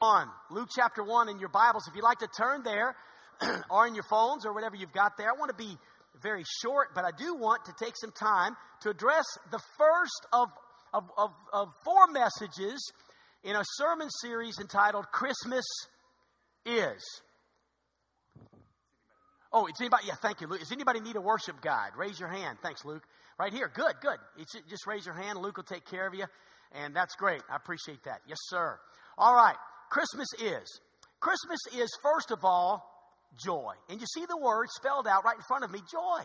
1. Luke chapter 1 in your Bibles. If you'd like to turn there or in your phones or whatever you've got there, I want to be very short, but I do want to take some time to address the first of, of, of, of four messages in a sermon series entitled Christmas Is. Oh, it's anybody? Yeah, thank you, Luke. Does anybody need a worship guide? Raise your hand. Thanks, Luke. Right here. Good, good. It's, just raise your hand. Luke will take care of you. And that's great. I appreciate that. Yes, sir. All right. Christmas is. Christmas is, first of all, joy. And you see the word spelled out right in front of me joy.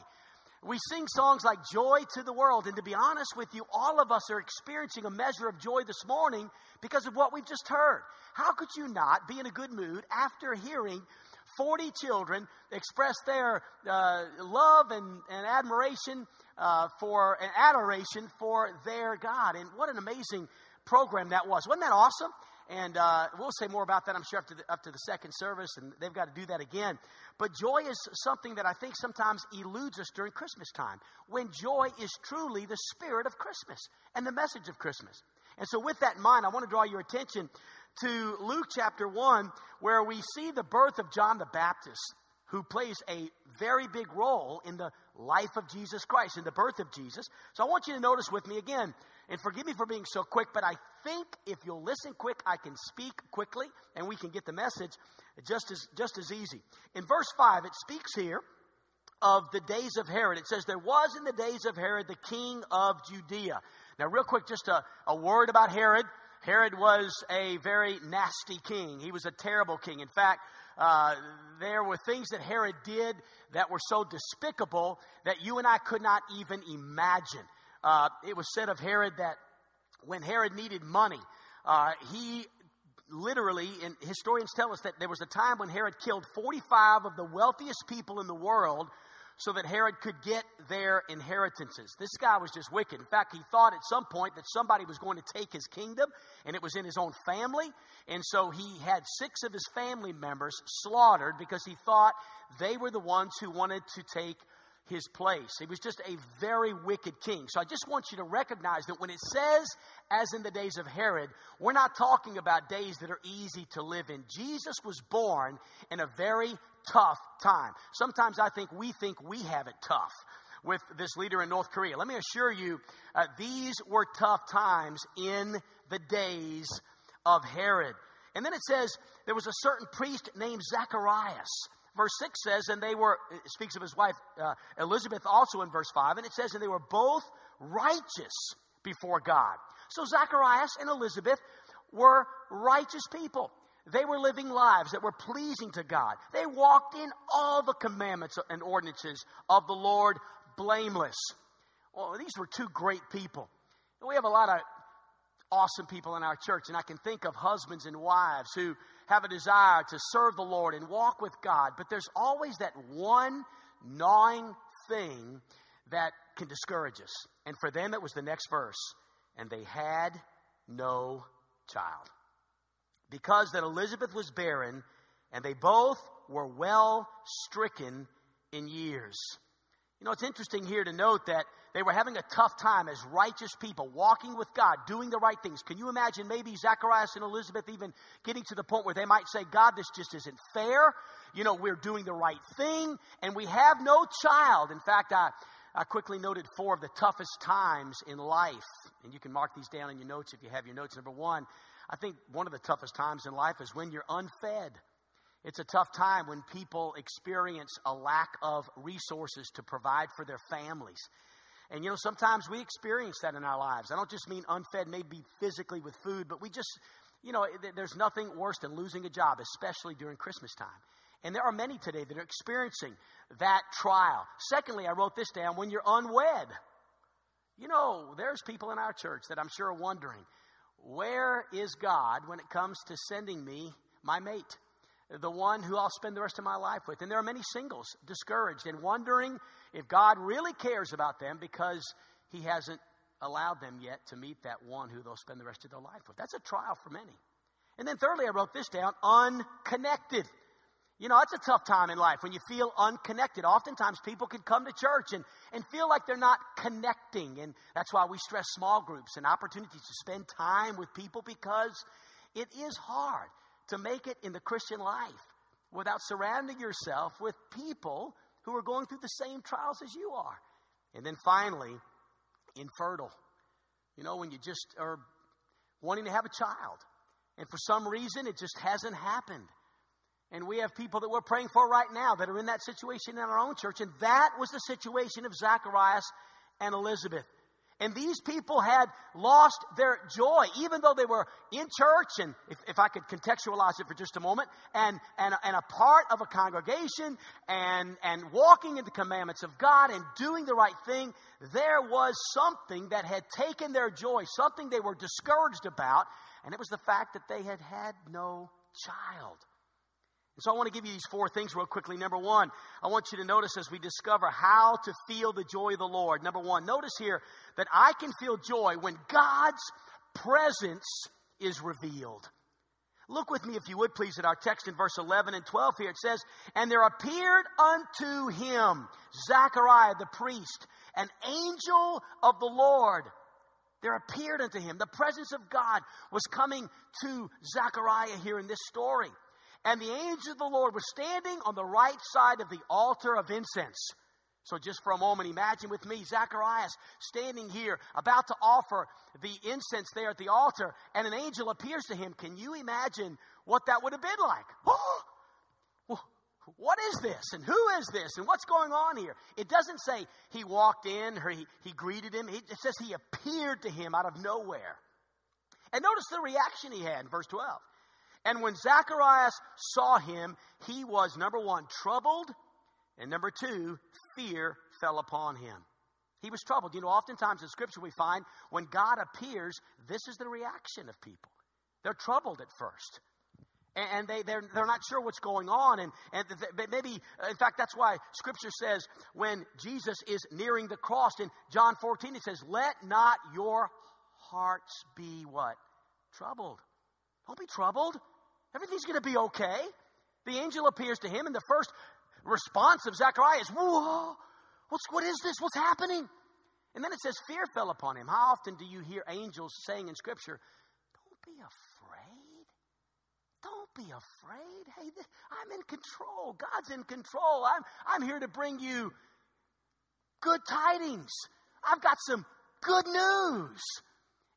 We sing songs like Joy to the World. And to be honest with you, all of us are experiencing a measure of joy this morning because of what we've just heard. How could you not be in a good mood after hearing 40 children express their uh, love and, and admiration uh, for, and adoration for their God? And what an amazing program that was. Wasn't that awesome? And uh, we'll say more about that, I'm sure, after the, up to the second service, and they've got to do that again. But joy is something that I think sometimes eludes us during Christmas time, when joy is truly the spirit of Christmas and the message of Christmas. And so, with that in mind, I want to draw your attention to Luke chapter 1, where we see the birth of John the Baptist, who plays a very big role in the life of Jesus Christ, and the birth of Jesus. So, I want you to notice with me again and forgive me for being so quick, but I think if you'll listen quick, I can speak quickly and we can get the message just as, just as easy. In verse 5, it speaks here of the days of Herod. It says, There was in the days of Herod the king of Judea. Now, real quick, just a, a word about Herod. Herod was a very nasty king. He was a terrible king. In fact, uh, there were things that Herod did that were so despicable that you and I could not even imagine. Uh, it was said of Herod that when Herod needed money, uh, he literally, and historians tell us that there was a time when Herod killed 45 of the wealthiest people in the world so that Herod could get their inheritances. This guy was just wicked. In fact, he thought at some point that somebody was going to take his kingdom, and it was in his own family. And so he had six of his family members slaughtered because he thought they were the ones who wanted to take his place. He was just a very wicked king. So I just want you to recognize that when it says, as in the days of Herod, we're not talking about days that are easy to live in. Jesus was born in a very tough time. Sometimes I think we think we have it tough with this leader in North Korea. Let me assure you, uh, these were tough times in the days of Herod. And then it says there was a certain priest named Zacharias verse 6 says, and they were, speaks of his wife uh, Elizabeth also in verse 5, and it says, and they were both righteous before God. So Zacharias and Elizabeth were righteous people. They were living lives that were pleasing to God. They walked in all the commandments and ordinances of the Lord blameless. Well, these were two great people. we have a lot of awesome people in our church, and I can think of husbands and wives who have a desire to serve the Lord and walk with God, but there's always that one gnawing thing that can discourage us. And for them, it was the next verse. And they had no child. Because that Elizabeth was barren, and they both were well stricken in years. You know, it's interesting here to note that they were having a tough time as righteous people, walking with God, doing the right things. Can you imagine maybe Zacharias and Elizabeth even getting to the point where they might say, God, this just isn't fair. You know, we're doing the right thing, and we have no child. In fact, I, I quickly noted four of the toughest times in life. And you can mark these down in your notes if you have your notes. Number one, I think one of the toughest times in life is when you're unfed. It's a tough time when people experience a lack of resources to provide for their families. And you know, sometimes we experience that in our lives. I don't just mean unfed, maybe physically with food, but we just, you know, there's nothing worse than losing a job, especially during Christmas time. And there are many today that are experiencing that trial. Secondly, I wrote this down when you're unwed. You know, there's people in our church that I'm sure are wondering, where is God when it comes to sending me my mate? the one who I'll spend the rest of my life with. And there are many singles discouraged and wondering if God really cares about them because He hasn't allowed them yet to meet that one who they'll spend the rest of their life with. That's a trial for many. And then, thirdly, I wrote this down unconnected. You know, it's a tough time in life when you feel unconnected. Oftentimes, people can come to church and, and feel like they're not connecting. And that's why we stress small groups and opportunities to spend time with people because it is hard to make it in the Christian life without surrounding yourself with people who are going through the same trials as you are. And then finally, infertile. You know, when you just are wanting to have a child, and for some reason it just hasn't happened. And we have people that we're praying for right now that are in that situation in our own church, and that was the situation of Zacharias and Elizabeth. And these people had lost their joy, even though they were in church, and if, if I could contextualize it for just a moment, and, and, and a part of a congregation, and, and walking in the commandments of God and doing the right thing, there was something that had taken their joy, something they were discouraged about, and it was the fact that they had had no child. So I want to give you these four things real quickly. Number one, I want you to notice as we discover how to feel the joy of the Lord. Number one, notice here that I can feel joy when God's presence is revealed. Look with me, if you would please, at our text in verse 11 and 12 here. It says, And there appeared unto him, Zechariah the priest, an angel of the Lord. There appeared unto him. The presence of God was coming to Zechariah here in this story. And the angel of the Lord was standing on the right side of the altar of incense. So, just for a moment, imagine with me Zacharias standing here, about to offer the incense there at the altar, and an angel appears to him. Can you imagine what that would have been like? What is this? And who is this? And what's going on here? It doesn't say he walked in or he, he greeted him, it says he appeared to him out of nowhere. And notice the reaction he had in verse 12. And when Zacharias saw him, he was, number one, troubled, and number two, fear fell upon him. He was troubled. You know, oftentimes in Scripture we find when God appears, this is the reaction of people. They're troubled at first. And they, they're, they're not sure what's going on. And, and maybe, uh, in fact, that's why Scripture says when Jesus is nearing the cross in John 14, it says, Let not your hearts be what? Troubled. Don't be troubled. Everything's going to be okay. The angel appears to him, and the first response of Zechariah is, Whoa, what's, what is this? What's happening? And then it says, Fear fell upon him. How often do you hear angels saying in Scripture, Don't be afraid. Don't be afraid. Hey, I'm in control. God's in control. I'm, I'm here to bring you good tidings. I've got some good news.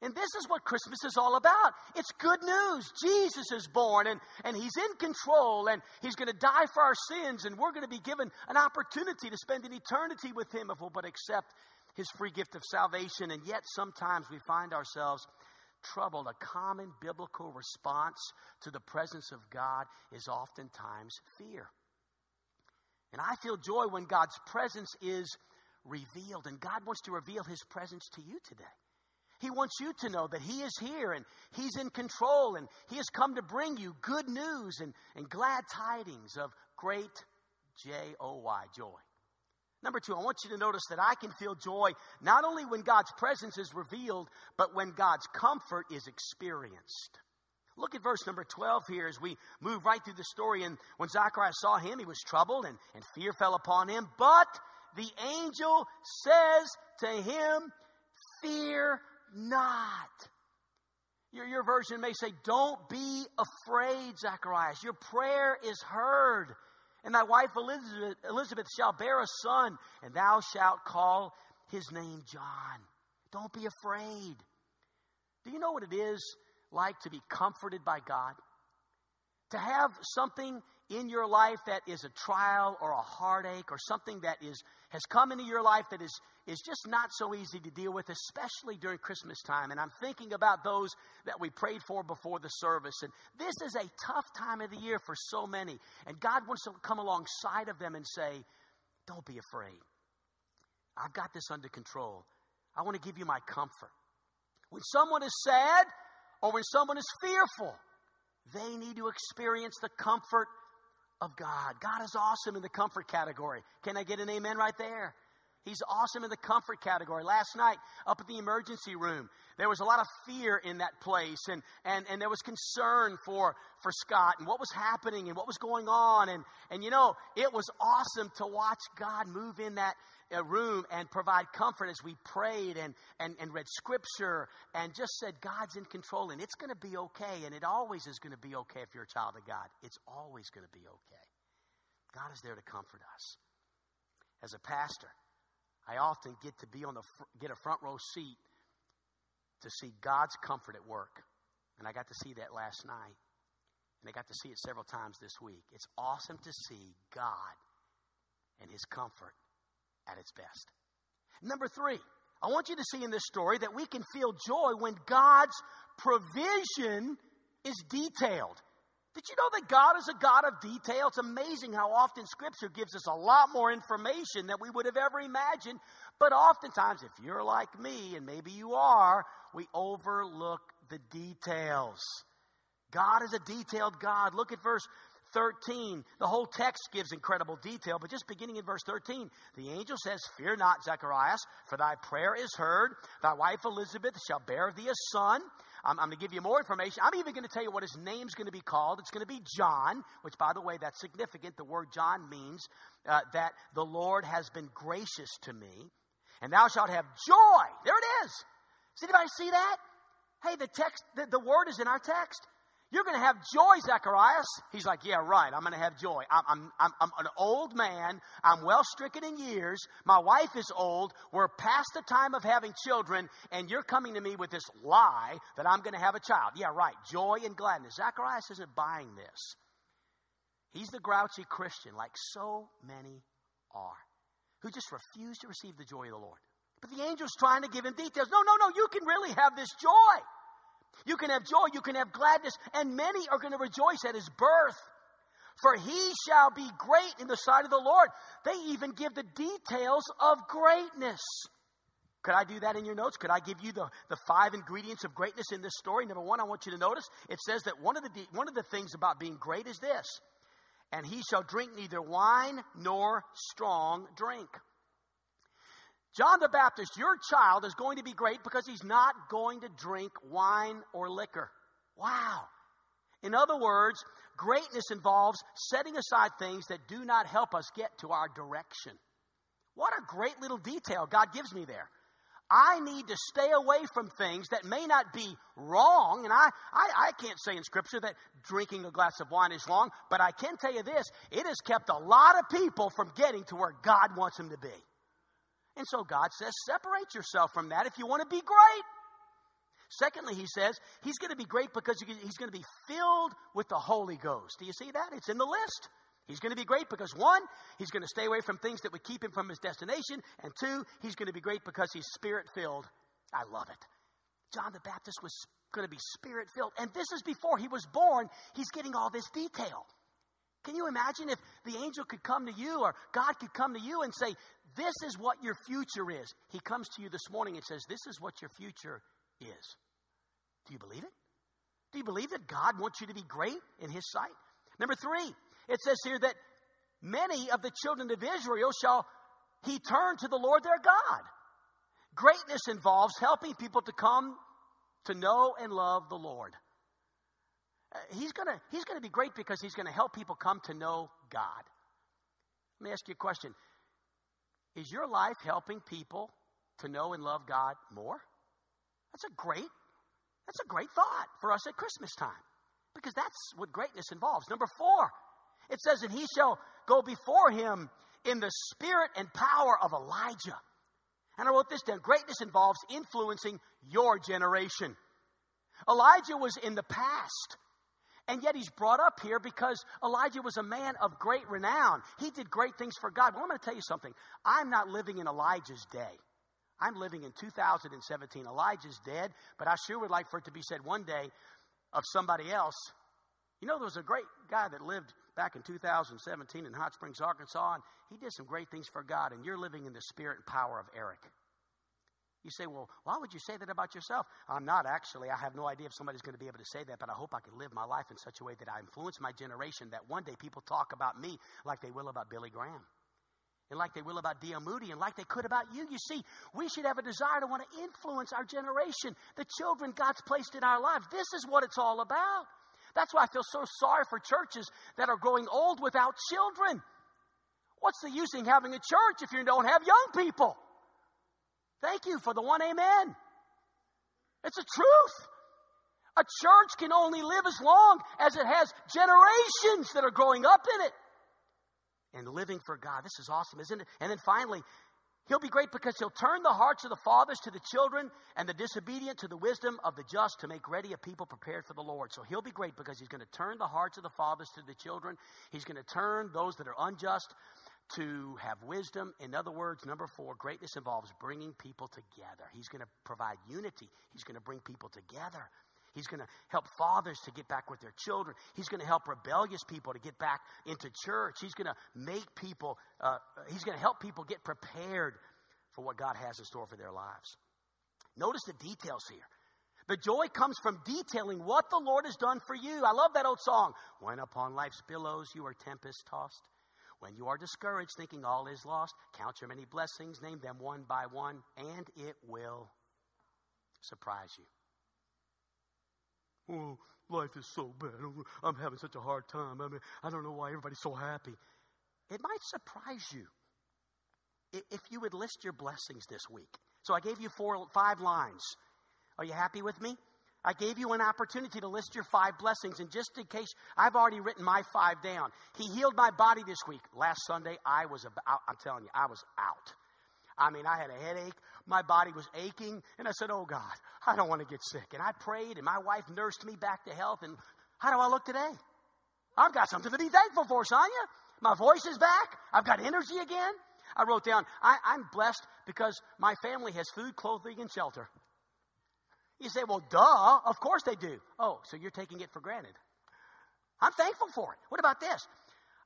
And this is what Christmas is all about. It's good news. Jesus is born and, and He's in control and He's going to die for our sins and we're going to be given an opportunity to spend an eternity with Him if we'll but accept His free gift of salvation. And yet sometimes we find ourselves troubled. A common biblical response to the presence of God is oftentimes fear. And I feel joy when God's presence is revealed and God wants to reveal His presence to you today. He wants you to know that He is here and He's in control and He has come to bring you good news and, and glad tidings of great J O Y, joy. Number two, I want you to notice that I can feel joy not only when God's presence is revealed, but when God's comfort is experienced. Look at verse number 12 here as we move right through the story. And when Zacharias saw him, he was troubled and, and fear fell upon him. But the angel says to him, Fear not. Your, your version may say, Don't be afraid, Zacharias. Your prayer is heard. And thy wife Elizabeth, Elizabeth shall bear a son, and thou shalt call his name John. Don't be afraid. Do you know what it is like to be comforted by God? To have something in your life that is a trial or a heartache or something that is has come into your life that is is just not so easy to deal with especially during christmas time and i'm thinking about those that we prayed for before the service and this is a tough time of the year for so many and god wants to come alongside of them and say don't be afraid i've got this under control i want to give you my comfort when someone is sad or when someone is fearful they need to experience the comfort of God. God is awesome in the comfort category. Can I get an amen right there? He's awesome in the comfort category. Last night, up at the emergency room, there was a lot of fear in that place, and, and, and there was concern for, for Scott and what was happening and what was going on. And, and you know, it was awesome to watch God move in that, uh, room and provide comfort as we prayed and, and, and read scripture and just said, God's in control and it's going to be okay. And it always is going to be okay if you're a child of God. It's always going to be okay. God is there to comfort us. As a pastor, I often get to be on the get a front row seat to see God's comfort at work. And I got to see that last night. And I got to see it several times this week. It's awesome to see God and his comfort at its best. Number three, I want you to see in this story that we can feel joy when God's provision is detailed. Did you know that God is a God of detail? It's amazing how often Scripture gives us a lot more information than we would have ever imagined. But oftentimes, if you're like me, and maybe you are, we overlook the details. God is a detailed God. Look at verse 13. The whole text gives incredible detail, but just beginning in verse 13, the angel says, Fear not, Zacharias, for thy prayer is heard. Thy wife Elizabeth shall bear thee a son. I'm, I'm going to give you more information. I'm even going to tell you what his name's going to be called. It's going to be John, which, by the way, that's significant. The word John means uh, that the Lord has been gracious to me, and thou shalt have joy. There it is. Does anybody see that? Hey, the text, the, the word is in our text. You're going to have joy, Zacharias. He's like, Yeah, right. I'm going to have joy. I'm, I'm, I'm, an old man. I'm well stricken in years. My wife is old. We're past the time of having children, and you're coming to me with this lie that I'm going to have a child. Yeah, right. Joy and gladness. Zacharias isn't buying this. He's the grouchy Christian, like so many are, who just refuse to receive the joy of the Lord. But the angel's trying to give him details. No, no, no. You can really have this joy. You can have joy, you can have gladness, and many are going to rejoice at his birth. For he shall be great in the sight of the Lord. They even give the details of greatness. Could I do that in your notes? Could I give you the, the five ingredients of greatness in this story? Number one, I want you to notice it says that one of the, one of the things about being great is this and he shall drink neither wine nor strong drink. John the Baptist, your child is going to be great because he's not going to drink wine or liquor. Wow. In other words, greatness involves setting aside things that do not help us get to our direction. What a great little detail God gives me there. I need to stay away from things that may not be wrong. And I, I, I, can't say in Scripture that drinking a glass of wine is wrong, but I can tell you this it has kept a lot of people from getting to where God wants them to be. And so God says, separate yourself from that if you want to be great. Secondly, he says, he's going to be great because he's going to be filled with the Holy Ghost. Do you see that? It's in the list. He's going to be great because one, he's going to stay away from things that would keep him from his destination. And two, he's going to be great because he's spirit filled. I love it. John the Baptist was going to be spirit filled. And this is before he was born. He's getting all this detail. Can you imagine if the angel could come to you or God could come to you and say, This is what your future is? He comes to you this morning and says, This is what your future is. Do you believe it? Do you believe that God wants you to be great in His sight? Number three, it says here that many of the children of Israel shall he turn to the Lord their God. Greatness involves helping people to come to know and love the Lord. Uh, he's going to he's to be great because he's going to help people come to know God. Let me ask you a question. Is your life helping people to know and love God more? That's a great that's a great thought for us at Christmas time because that's what greatness involves. Number 4. It says and he shall go before him in the spirit and power of Elijah. And I wrote this down. Greatness involves influencing your generation. Elijah was in the past. And yet he's brought up here because Elijah was a man of great renown. He did great things for God. Well, I'm going to tell you something. I'm not living in Elijah's day. I'm living in 2017. Elijah's dead, but I sure would like for it to be said one day of somebody else. You know, there was a great guy that lived back in 2017 in Hot Springs, Arkansas, and he did some great things for God, and you're living in the spirit and power of Eric. You say, well, why would you say that about yourself? I'm not actually. I have no idea if somebody's going to be able to say that, but I hope I can live my life in such a way that I influence my generation that one day people talk about me like they will about Billy Graham. And like they will about D.L. Moody, and like they could about you. You see, we should have a desire to want to influence our generation, the children God's placed in our lives. This is what it's all about. That's why I feel so sorry for churches that are growing old without children. What's the use in having a church if you don't have young people? Thank you for the one amen. It's a truth. A church can only live as long as it has generations that are growing up in it and living for God. This is awesome, isn't it? And then finally, He'll be great because he'll turn the hearts of the fathers to the children and the disobedient to the wisdom of the just to make ready a people prepared for the Lord. So he'll be great because he's going to turn the hearts of the fathers to the children. He's going to turn those that are unjust to have wisdom. In other words, number four, greatness involves bringing people together. He's going to provide unity, he's going to bring people together. He's going to help fathers to get back with their children. He's going to help rebellious people to get back into church. He's going to make people, uh, he's going to help people get prepared for what God has in store for their lives. Notice the details here. The joy comes from detailing what the Lord has done for you. I love that old song. When upon life's billows you are tempest tossed, when you are discouraged, thinking all is lost, count your many blessings, name them one by one, and it will surprise you. Oh, life is so bad. I'm having such a hard time. I mean, I don't know why everybody's so happy. It might surprise you if you would list your blessings this week. So I gave you four, five lines. Are you happy with me? I gave you an opportunity to list your five blessings, and just in case, I've already written my five down. He healed my body this week. Last Sunday, I was about, I'm telling you, I was out. I mean, I had a headache. My body was aching. And I said, Oh God, I don't want to get sick. And I prayed, and my wife nursed me back to health. And how do I look today? I've got something to be thankful for, Sonia. My voice is back. I've got energy again. I wrote down, I, am blessed because my family has food, clothing, and shelter. You say, well, duh, of course they do. Oh, so you're taking it for granted. I'm thankful for it. What about this?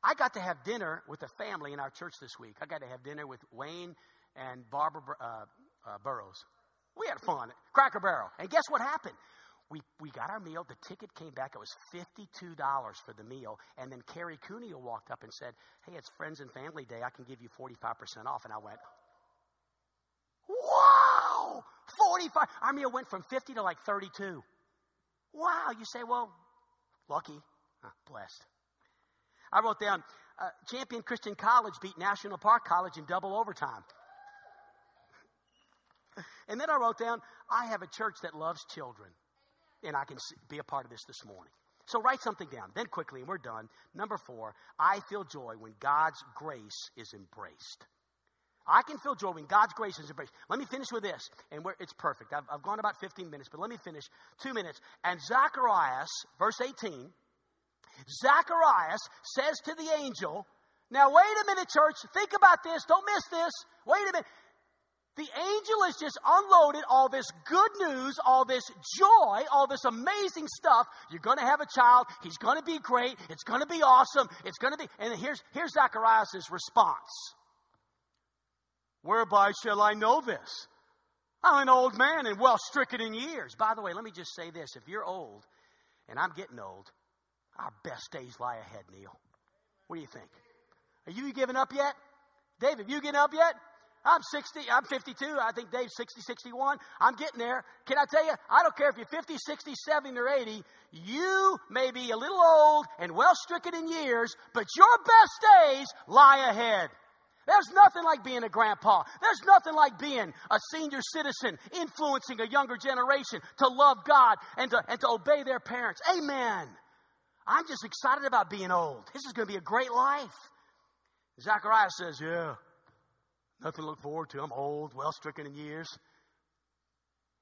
I got to have dinner with a family in our church this week. I got to have dinner with Wayne and Barbara uh, uh, Burrows. We had fun Cracker Barrel. And guess what happened? We, we got our meal. The ticket came back. It was $52 for the meal. And then Carrie Cuneo walked up and said, Hey, it's Friends and Family Day. I can give you 45% off. And I went, Wow! 45. Our meal went from 50 to like 32. Wow. You say, Well, lucky. Huh, blessed. I wrote down uh, Champion Christian College beat National Park College in double overtime. And then I wrote down, I have a church that loves children, and I can be a part of this this morning. So write something down. Then quickly, and we're done. Number four, I feel joy when God's grace is embraced. I can feel joy when God's grace is embraced. Let me finish with this, and it's perfect. I've, I've gone about 15 minutes, but let me finish two minutes. And Zacharias, verse 18, Zacharias says to the angel, Now wait a minute, church. Think about this. Don't miss this. Wait a minute. The angel has just unloaded all this good news, all this joy, all this amazing stuff. You're going to have a child. He's going to be great. It's going to be awesome. It's going to be. And here's, here's Zacharias' response Whereby shall I know this? I'm an old man and well stricken in years. By the way, let me just say this. If you're old, and I'm getting old, our best days lie ahead, Neil. What do you think? Are you giving up yet? Dave, have you given up yet? I'm 60, I'm 52. I think Dave's 60, 61. I'm getting there. Can I tell you, I don't care if you're 50, 60, 70, or 80, you may be a little old and well stricken in years, but your best days lie ahead. There's nothing like being a grandpa. There's nothing like being a senior citizen, influencing a younger generation to love God and to, and to obey their parents. Amen. I'm just excited about being old. This is going to be a great life. Zacharias says, Yeah, Nothing to look forward to. I'm old, well stricken in years.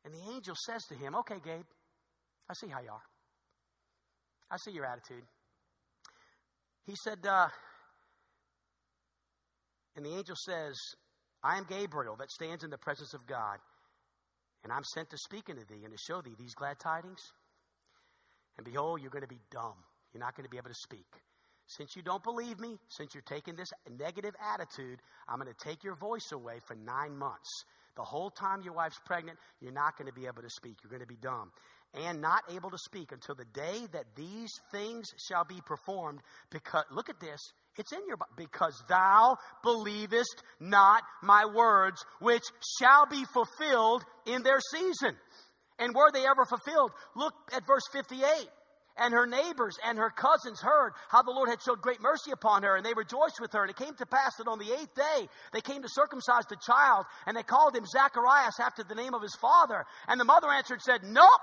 And the angel says to him, Okay, Gabe, I see how you are. I see your attitude. He said, uh, and the angel says, I am Gabriel that stands in the presence of God, and I'm sent to speak unto thee and to show thee these glad tidings. And behold, you're going to be dumb. You're not going to be able to speak. Since you don't believe me, since you're taking this negative attitude, I'm going to take your voice away for nine months. The whole time your wife's pregnant, you're not going to be able to speak. You're going to be dumb. And not able to speak until the day that these things shall be performed. Because, look at this, it's in your, because thou believest not my words, which shall be fulfilled in their season. And were they ever fulfilled? Look at verse 58. and her neighbors and her cousins heard how the Lord had showed great mercy upon her, and they rejoiced with her. And it came to pass that on the eighth day they came to circumcise the child, and they called him Zacharias after the name of his father. And the mother answered, said, Nope,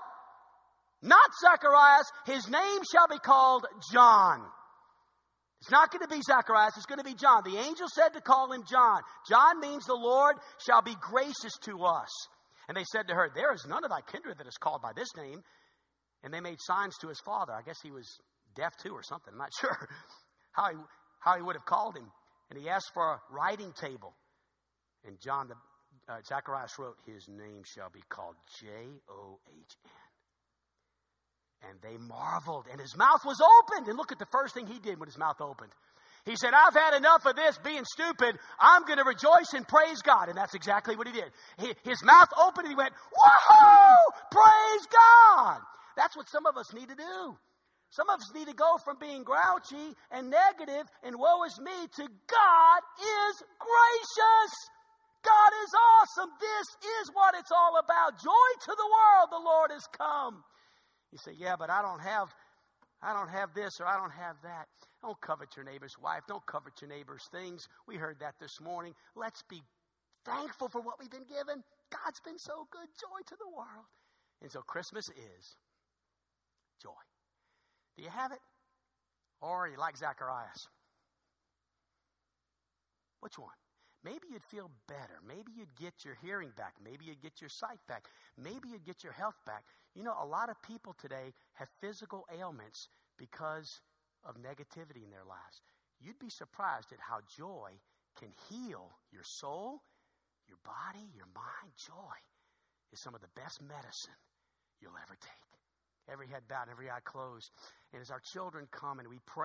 not Zacharias. His name shall be called John. It's not going to be Zacharias, it's going to be John. The angel said to call him John. John means the Lord shall be gracious to us. And they said to her, There is none of thy kindred that is called by this name. And they made signs to his father. I guess he was deaf too or something. I'm not sure how he, how he would have called him. And he asked for a writing table. And John, the, uh, Zacharias wrote, His name shall be called J O H N. And they marveled, and his mouth was opened. And look at the first thing he did when his mouth opened. He said, I've had enough of this being stupid. I'm going to rejoice and praise God. And that's exactly what he did. He, his mouth opened and he went, Whoa! Praise God! That's what some of us need to do. Some of us need to go from being grouchy and negative and woe is me to God is gracious. God is awesome. This is what it's all about. Joy to the world, the Lord has come. You say, yeah, but I don't have, I don't have this or I don't have that. Don't covet your neighbor's wife. Don't covet your neighbor's things. We heard that this morning. Let's be thankful for what we've been given. God's been so good. Joy to the world. And so Christmas is joy. Do you have it? Or are you like Zacharias? Which one? Maybe you'd feel better. Maybe you'd get your hearing back. Maybe you'd get your sight back. Maybe you'd get your health back. You know, a lot of people today have physical ailments because of negativity in their lives. You'd be surprised at how joy can heal your soul, your body, your mind. Joy is some of the best medicine you'll ever take every head bowed, every eye closed. And as our children come and we pray,